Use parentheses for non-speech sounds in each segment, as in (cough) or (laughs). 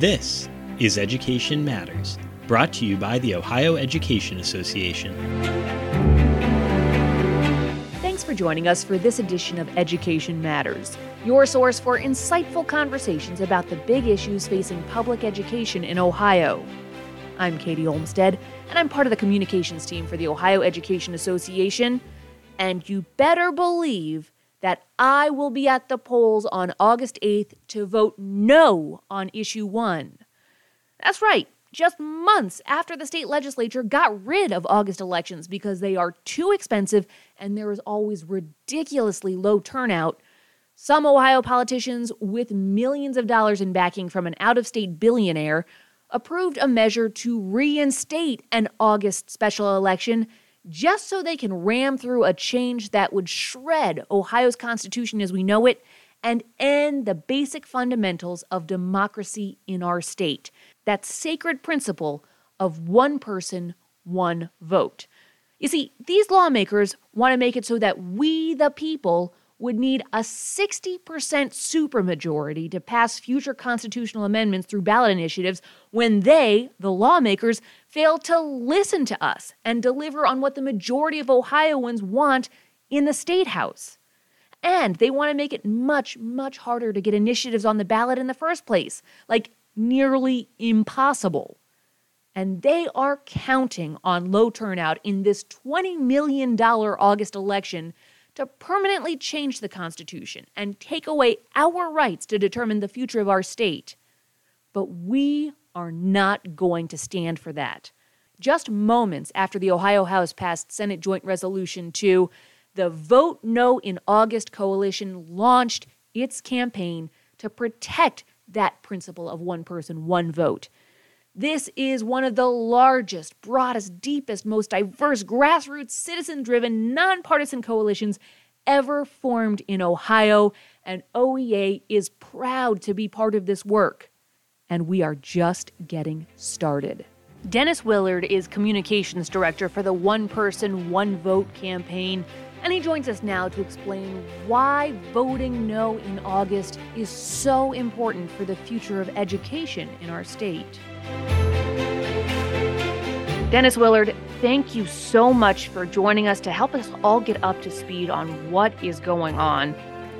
This is Education Matters, brought to you by the Ohio Education Association. Thanks for joining us for this edition of Education Matters, your source for insightful conversations about the big issues facing public education in Ohio. I'm Katie Olmstead, and I'm part of the communications team for the Ohio Education Association. And you better believe that I will be at the polls on August 8th to vote no on issue one. That's right, just months after the state legislature got rid of August elections because they are too expensive and there is always ridiculously low turnout. Some Ohio politicians with millions of dollars in backing from an out of state billionaire approved a measure to reinstate an August special election just so they can ram through a change that would shred Ohio's Constitution as we know it and end the basic fundamentals of democracy in our state. That sacred principle of one person, one vote. You see, these lawmakers want to make it so that we, the people, would need a 60% supermajority to pass future constitutional amendments through ballot initiatives when they, the lawmakers, fail to listen to us and deliver on what the majority of Ohioans want in the state house. And they want to make it much, much harder to get initiatives on the ballot in the first place, like nearly impossible. And they are counting on low turnout in this $20 million August election to permanently change the Constitution and take away our rights to determine the future of our state. But we are not going to stand for that. Just moments after the Ohio House passed Senate Joint Resolution 2, the Vote No in August coalition launched its campaign to protect that principle of one person, one vote. This is one of the largest, broadest, deepest, most diverse, grassroots, citizen driven, nonpartisan coalitions ever formed in Ohio, and OEA is proud to be part of this work. And we are just getting started. Dennis Willard is communications director for the One Person, One Vote campaign, and he joins us now to explain why voting no in August is so important for the future of education in our state. Dennis Willard, thank you so much for joining us to help us all get up to speed on what is going on.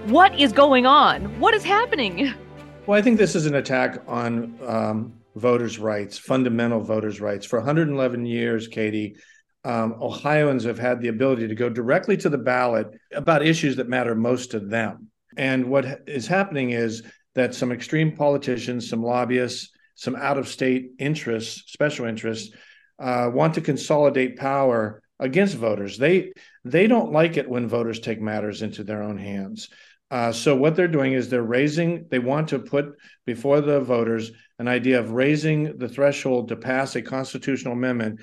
What is going on? What is happening? (laughs) Well, I think this is an attack on um, voters' rights, fundamental voters' rights. For 111 years, Katie, um, Ohioans have had the ability to go directly to the ballot about issues that matter most to them. And what is happening is that some extreme politicians, some lobbyists, some out of state interests, special interests, uh, want to consolidate power against voters. They they don't like it when voters take matters into their own hands. Uh, so what they're doing is they're raising. They want to put before the voters an idea of raising the threshold to pass a constitutional amendment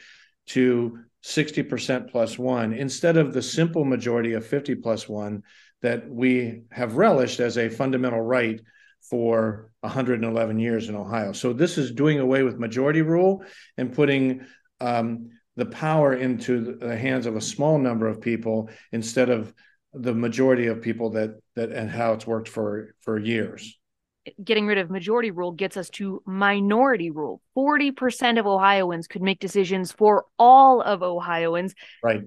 to 60% plus one instead of the simple majority of 50 plus one that we have relished as a fundamental right for 111 years in Ohio. So this is doing away with majority rule and putting um, the power into the hands of a small number of people instead of the majority of people that that and how it's worked for for years. Getting rid of majority rule gets us to minority rule. 40% of ohioans could make decisions for all of ohioans. Right.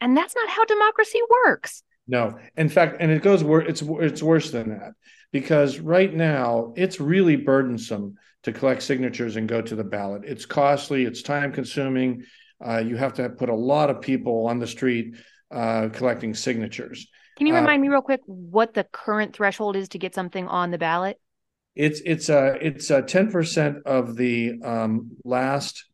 And that's not how democracy works. No. In fact and it goes it's it's worse than that because right now it's really burdensome to collect signatures and go to the ballot. It's costly, it's time consuming. Uh, you have to put a lot of people on the street uh, collecting signatures. Can you remind uh, me real quick what the current threshold is to get something on the ballot? It's it's a uh, it's a ten percent of the um, last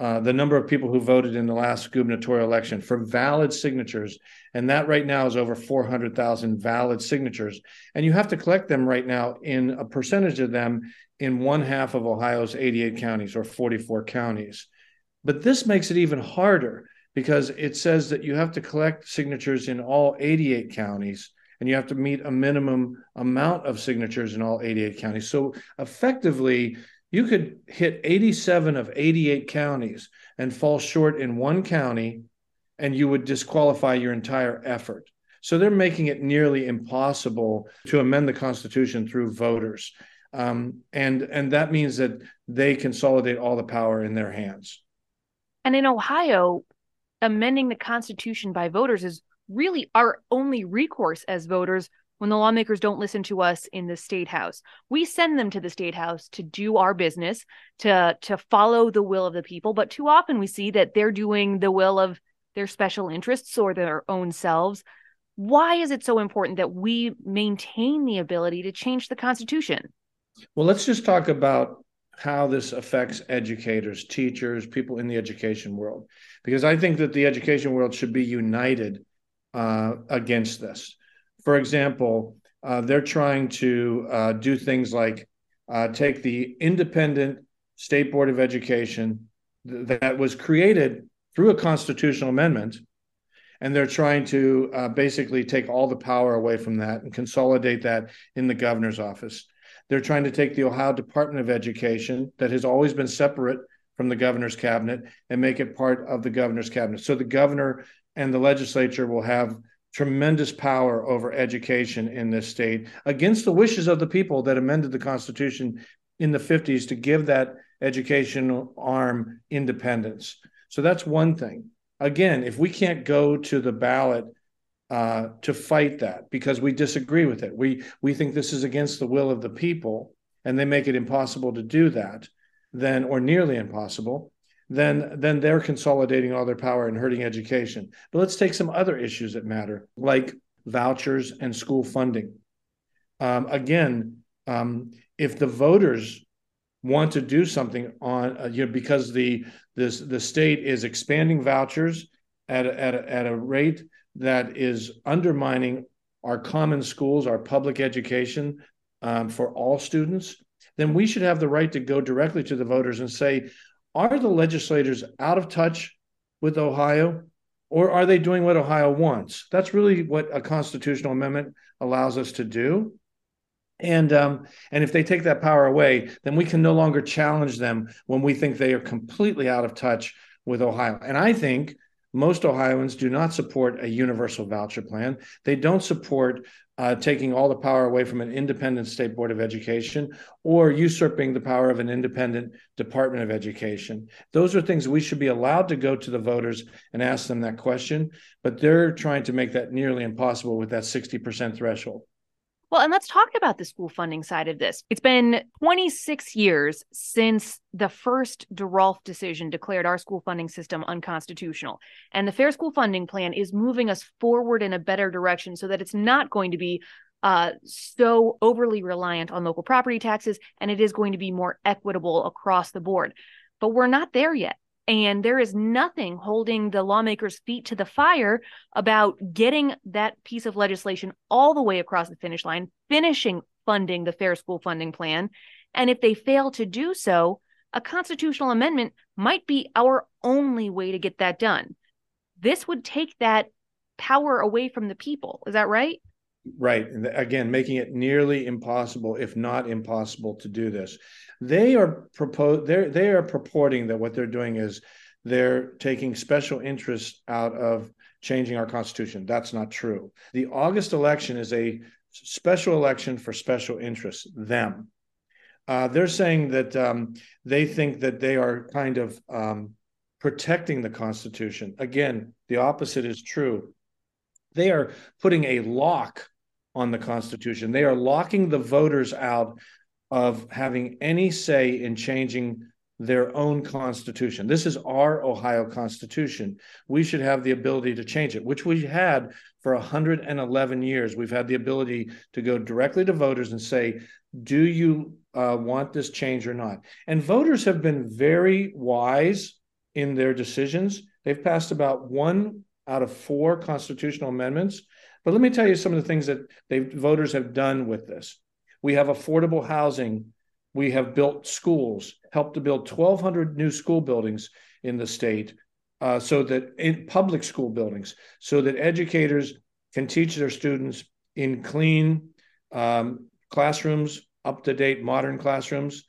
uh, the number of people who voted in the last gubernatorial election for valid signatures. And that right now is over 400,000 valid signatures. And you have to collect them right now in a percentage of them in one half of Ohio's 88 counties or 44 counties. But this makes it even harder because it says that you have to collect signatures in all 88 counties and you have to meet a minimum amount of signatures in all 88 counties. So effectively, you could hit 87 of 88 counties and fall short in one county, and you would disqualify your entire effort. So they're making it nearly impossible to amend the Constitution through voters. Um, and and that means that they consolidate all the power in their hands. And in Ohio, amending the Constitution by voters is really our only recourse as voters when the lawmakers don't listen to us in the state house. We send them to the state house to do our business, to to follow the will of the people, but too often we see that they're doing the will of their special interests or their own selves. Why is it so important that we maintain the ability to change the Constitution? Well, let's just talk about how this affects educators, teachers, people in the education world, because I think that the education world should be united uh, against this. For example, uh, they're trying to uh, do things like uh, take the independent state board of education th- that was created through a constitutional amendment, and they're trying to uh, basically take all the power away from that and consolidate that in the governor's office. They're trying to take the Ohio Department of Education, that has always been separate from the governor's cabinet, and make it part of the governor's cabinet. So the governor and the legislature will have tremendous power over education in this state against the wishes of the people that amended the Constitution in the 50s to give that educational arm independence. So that's one thing. Again, if we can't go to the ballot uh, to fight that because we disagree with it, we we think this is against the will of the people, and they make it impossible to do that, then or nearly impossible, then then they're consolidating all their power and hurting education. But let's take some other issues that matter, like vouchers and school funding. Um, again, um, if the voters want to do something on uh, you know because the this the state is expanding vouchers at a, at a, at a rate that is undermining our common schools, our public education um, for all students, then we should have the right to go directly to the voters and say, are the legislators out of touch with Ohio, or are they doing what Ohio wants? That's really what a constitutional amendment allows us to do. And um, and if they take that power away, then we can no longer challenge them when we think they are completely out of touch with Ohio. And I think most Ohioans do not support a universal voucher plan. They don't support uh, taking all the power away from an independent state board of education or usurping the power of an independent department of education. Those are things we should be allowed to go to the voters and ask them that question, but they're trying to make that nearly impossible with that 60% threshold. Well, and let's talk about the school funding side of this. It's been 26 years since the first DeRolph decision declared our school funding system unconstitutional. And the Fair School Funding Plan is moving us forward in a better direction so that it's not going to be uh, so overly reliant on local property taxes and it is going to be more equitable across the board. But we're not there yet. And there is nothing holding the lawmakers' feet to the fire about getting that piece of legislation all the way across the finish line, finishing funding the Fair School Funding Plan. And if they fail to do so, a constitutional amendment might be our only way to get that done. This would take that power away from the people. Is that right? Right. And again, making it nearly impossible, if not impossible, to do this. They are propose they they are purporting that what they're doing is they're taking special interest out of changing our constitution. That's not true. The August election is a special election for special interests. Them. Uh, they're saying that um, they think that they are kind of um, protecting the Constitution. Again, the opposite is true. They are putting a lock on the Constitution. They are locking the voters out of having any say in changing their own constitution. This is our Ohio Constitution. We should have the ability to change it, which we had for 111 years. We've had the ability to go directly to voters and say, Do you uh, want this change or not? And voters have been very wise in their decisions. They've passed about one out of four constitutional amendments but let me tell you some of the things that they voters have done with this. We have affordable housing. We have built schools, helped to build 1,200 new school buildings in the state, uh, so that in public school buildings, so that educators can teach their students in clean um, classrooms, up to date modern classrooms.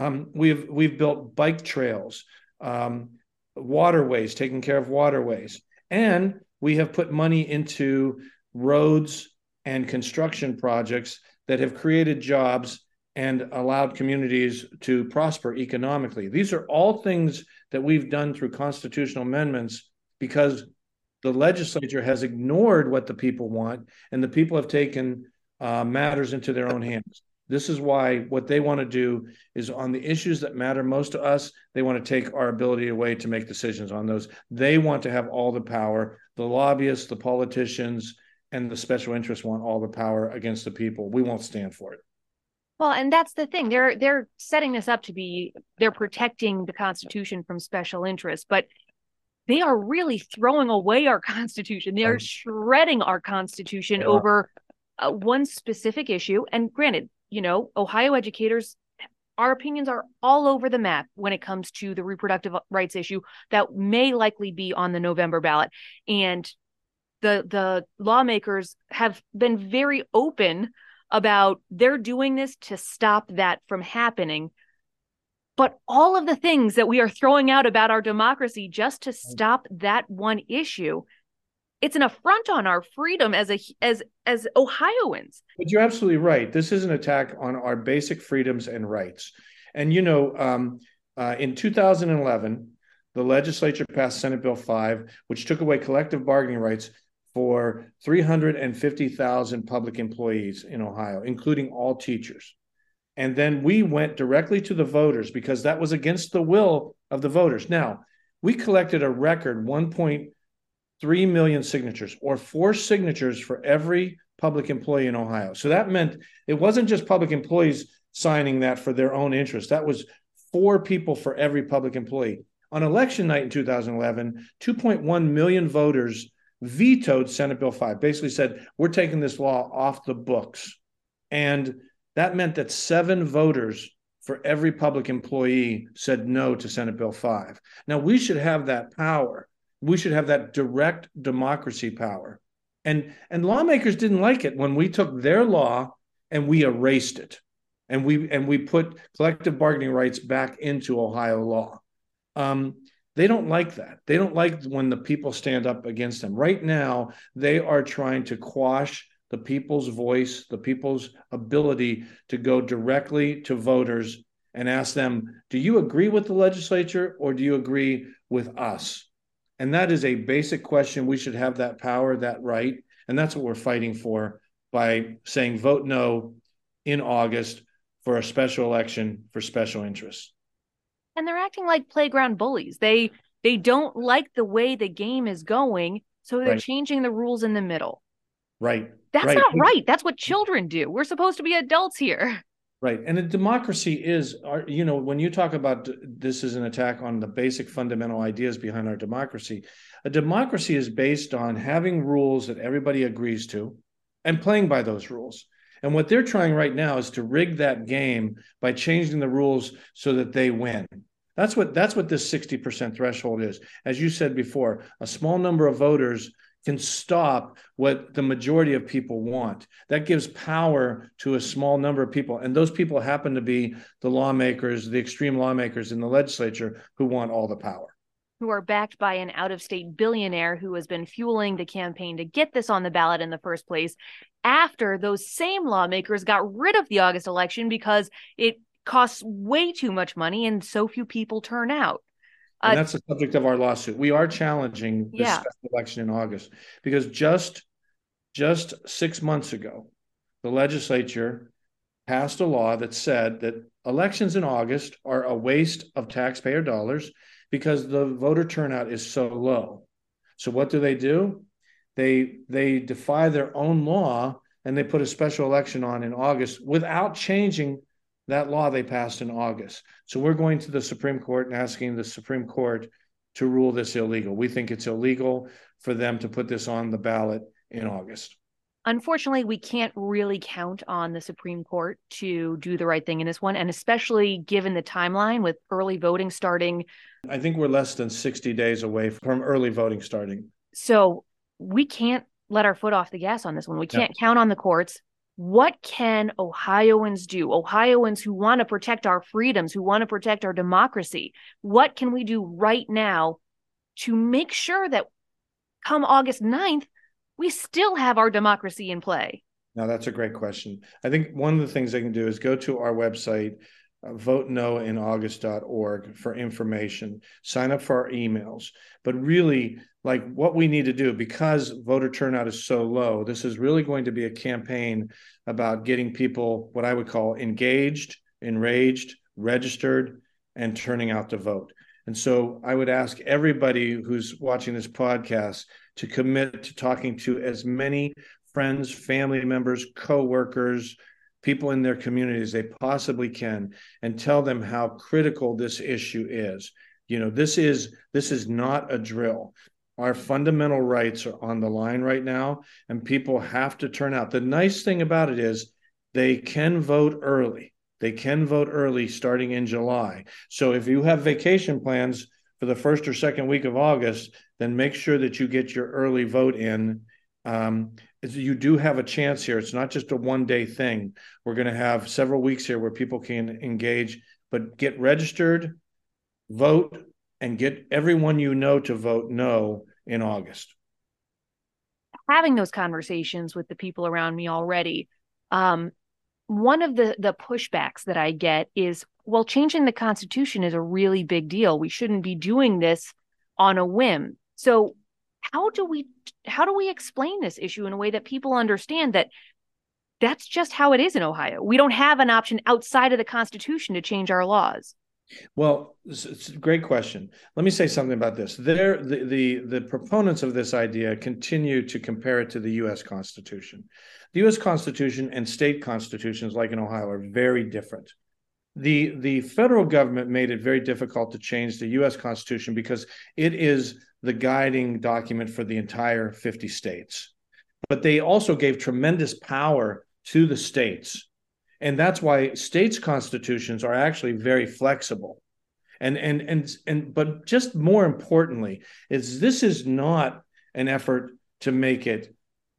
Um, we've we've built bike trails, um, waterways, taking care of waterways, and we have put money into roads and construction projects that have created jobs and allowed communities to prosper economically. These are all things that we've done through constitutional amendments because the legislature has ignored what the people want and the people have taken uh, matters into their own hands. This is why what they want to do is on the issues that matter most to us, they want to take our ability away to make decisions on those. They want to have all the power. The lobbyists, the politicians, and the special interests want all the power against the people. We won't stand for it. Well, and that's the thing. They're they're setting this up to be they're protecting the Constitution from special interests, but they are really throwing away our (laughs) Constitution. They are shredding our Constitution over uh, one specific issue. And granted, you know, Ohio educators, our opinions are all over the map when it comes to the reproductive rights issue that may likely be on the November ballot. And the the lawmakers have been very open about they're doing this to stop that from happening. But all of the things that we are throwing out about our democracy just to stop that one issue, it's an affront on our freedom as a as as Ohioans. But you're absolutely right. This is an attack on our basic freedoms and rights. And you know, um, uh, in 2011, the legislature passed Senate Bill 5, which took away collective bargaining rights for 350,000 public employees in Ohio, including all teachers. And then we went directly to the voters because that was against the will of the voters. Now, we collected a record 1.3 million signatures, or four signatures for every public employee in Ohio. So that meant it wasn't just public employees signing that for their own interest. That was four people for every public employee. On election night in 2011, 2.1 million voters vetoed Senate Bill 5, basically said, we're taking this law off the books. And that meant that seven voters for every public employee said no to Senate Bill 5. Now, we should have that power. We should have that direct democracy power. And, and lawmakers didn't like it when we took their law and we erased it. And we and we put collective bargaining rights back into Ohio law. Um, they don't like that. They don't like when the people stand up against them. Right now, they are trying to quash the people's voice, the people's ability to go directly to voters and ask them, do you agree with the legislature or do you agree with us? And that is a basic question. We should have that power, that right. And that's what we're fighting for by saying vote no in August for a special election for special interests and they're acting like playground bullies. They they don't like the way the game is going, so they're right. changing the rules in the middle. Right. That's right. not right. That's what children do. We're supposed to be adults here. Right. And a democracy is, you know, when you talk about this is an attack on the basic fundamental ideas behind our democracy, a democracy is based on having rules that everybody agrees to and playing by those rules. And what they're trying right now is to rig that game by changing the rules so that they win. That's what that's what this 60% threshold is. As you said before, a small number of voters can stop what the majority of people want. That gives power to a small number of people. And those people happen to be the lawmakers, the extreme lawmakers in the legislature who want all the power who are backed by an out of state billionaire who has been fueling the campaign to get this on the ballot in the first place after those same lawmakers got rid of the August election because it costs way too much money and so few people turn out. Uh, and that's the subject of our lawsuit. We are challenging this yeah. election in August because just just six months ago, the legislature passed a law that said that elections in August are a waste of taxpayer dollars because the voter turnout is so low. So what do they do? They they defy their own law and they put a special election on in August without changing that law they passed in August. So we're going to the Supreme Court and asking the Supreme Court to rule this illegal. We think it's illegal for them to put this on the ballot in August. Unfortunately, we can't really count on the Supreme Court to do the right thing in this one, and especially given the timeline with early voting starting I think we're less than 60 days away from early voting starting. So we can't let our foot off the gas on this one. We can't count on the courts. What can Ohioans do? Ohioans who want to protect our freedoms, who want to protect our democracy. What can we do right now to make sure that come August 9th, we still have our democracy in play? Now, that's a great question. I think one of the things they can do is go to our website, uh, votenoinaugust.org for information, sign up for our emails. But really, like what we need to do, because voter turnout is so low, this is really going to be a campaign about getting people, what I would call engaged, enraged, registered, and turning out to vote. And so I would ask everybody who's watching this podcast to commit to talking to as many friends, family members, co-workers, people in their communities they possibly can and tell them how critical this issue is. You know, this is this is not a drill. Our fundamental rights are on the line right now and people have to turn out. The nice thing about it is they can vote early they can vote early starting in July. So if you have vacation plans for the first or second week of August, then make sure that you get your early vote in. Um, you do have a chance here. It's not just a one day thing. We're going to have several weeks here where people can engage, but get registered, vote, and get everyone you know to vote no in August. Having those conversations with the people around me already, um, one of the the pushbacks that I get is, well, changing the Constitution is a really big deal. We shouldn't be doing this on a whim. So how do we how do we explain this issue in a way that people understand that that's just how it is in Ohio? We don't have an option outside of the Constitution to change our laws. Well, it's a great question. Let me say something about this. There, the, the, the proponents of this idea continue to compare it to the U.S. Constitution. The U.S. Constitution and state constitutions, like in Ohio, are very different. The, the federal government made it very difficult to change the U.S. Constitution because it is the guiding document for the entire 50 states. But they also gave tremendous power to the states and that's why states constitutions are actually very flexible. And and and and but just more importantly is this is not an effort to make it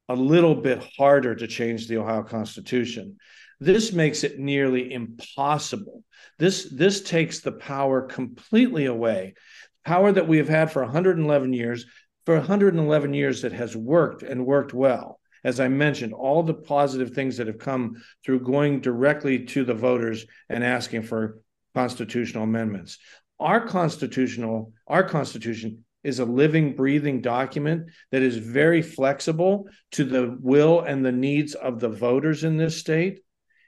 a little bit harder to change the ohio constitution. This makes it nearly impossible. This this takes the power completely away. Power that we have had for 111 years for 111 years that has worked and worked well as I mentioned, all the positive things that have come through going directly to the voters and asking for constitutional amendments. Our constitutional, our constitution is a living, breathing document that is very flexible to the will and the needs of the voters in this state.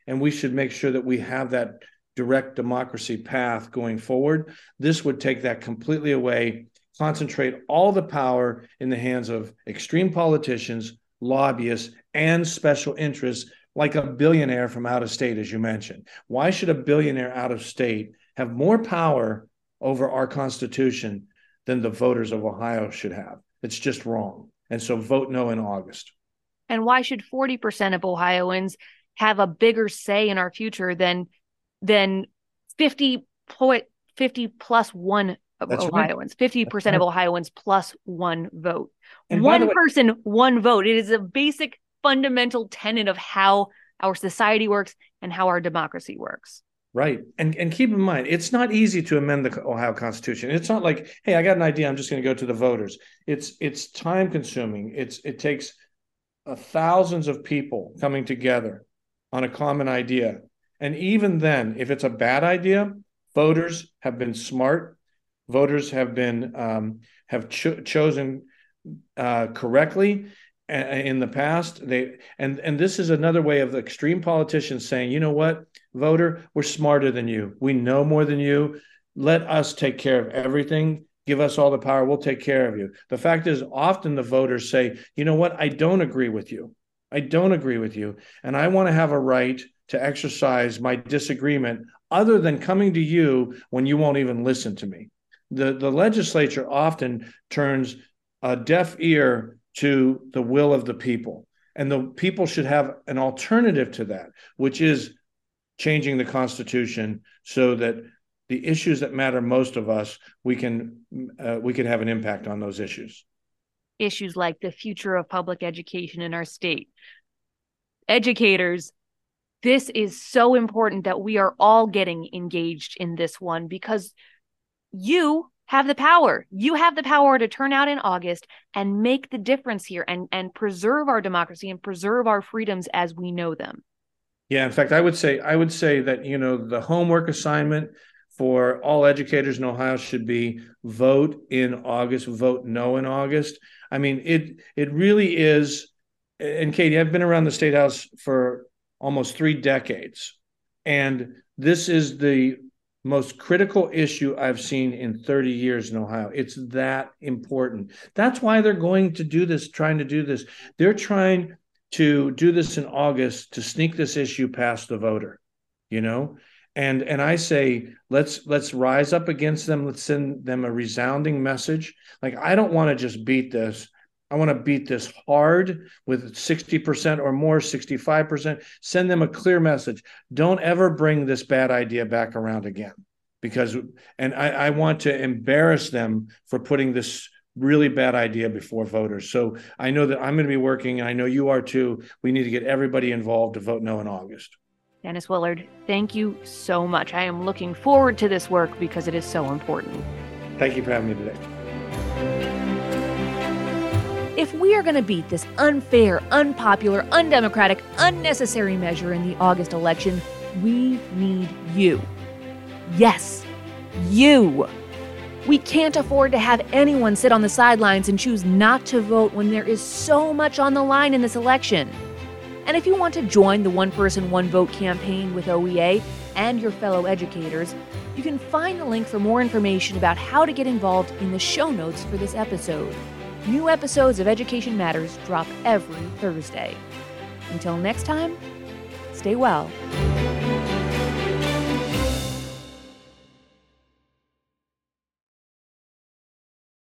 And we should make sure that we have that direct democracy path going forward. This would take that completely away, concentrate all the power in the hands of extreme politicians lobbyists, and special interests like a billionaire from out of state, as you mentioned. Why should a billionaire out of state have more power over our Constitution than the voters of Ohio should have? It's just wrong. And so vote no in August. And why should 40% of Ohioans have a bigger say in our future than than 50 point 50 plus one of That's Ohioans, right. 50% right. of Ohioans plus one vote. And one way, person, one vote. It is a basic fundamental tenet of how our society works and how our democracy works. Right. And and keep in mind, it's not easy to amend the Ohio Constitution. It's not like, hey, I got an idea, I'm just going to go to the voters. It's it's time consuming. It's it takes uh, thousands of people coming together on a common idea. And even then, if it's a bad idea, voters have been smart. Voters have been um, have cho- chosen uh, correctly in the past. They and and this is another way of extreme politicians saying you know what voter we're smarter than you. We know more than you. Let us take care of everything. Give us all the power. We'll take care of you. The fact is often the voters say you know what? I don't agree with you. I don't agree with you. And i want to have a right to exercise my disagreement other than coming to you when you won't even listen to me the the legislature often turns a deaf ear to the will of the people. And the people should have an alternative to that, which is changing the Constitution so that the issues that matter most of us, we can uh, we can have an impact on those issues. Issues like the future of public education in our state. Educators, this is so important that we are all getting engaged in this one because you have the power. You have the power to turn out in August and make the difference here and, and preserve our democracy and preserve our freedoms as we know them. Yeah, in fact, I would say I would say that you know the homework assignment for all educators in Ohio should be vote in August, vote no in August. I mean, it it really is. And Katie, I've been around the state house for almost three decades, and this is the most critical issue I've seen in 30 years in Ohio. It's that important. That's why they're going to do this, trying to do this. They're trying to do this in August to sneak this issue past the voter, you know? And and I say let's let's rise up against them. Let's send them a resounding message. Like I don't want to just beat this. I want to beat this hard with 60% or more, 65%. Send them a clear message. Don't ever bring this bad idea back around again. Because, and I, I want to embarrass them for putting this really bad idea before voters. So I know that I'm going to be working, and I know you are too. We need to get everybody involved to vote no in August. Dennis Willard, thank you so much. I am looking forward to this work because it is so important. Thank you for having me today. If we are going to beat this unfair, unpopular, undemocratic, unnecessary measure in the August election, we need you. Yes, you. We can't afford to have anyone sit on the sidelines and choose not to vote when there is so much on the line in this election. And if you want to join the One Person, One Vote campaign with OEA and your fellow educators, you can find the link for more information about how to get involved in the show notes for this episode. New episodes of Education Matters drop every Thursday. Until next time, stay well.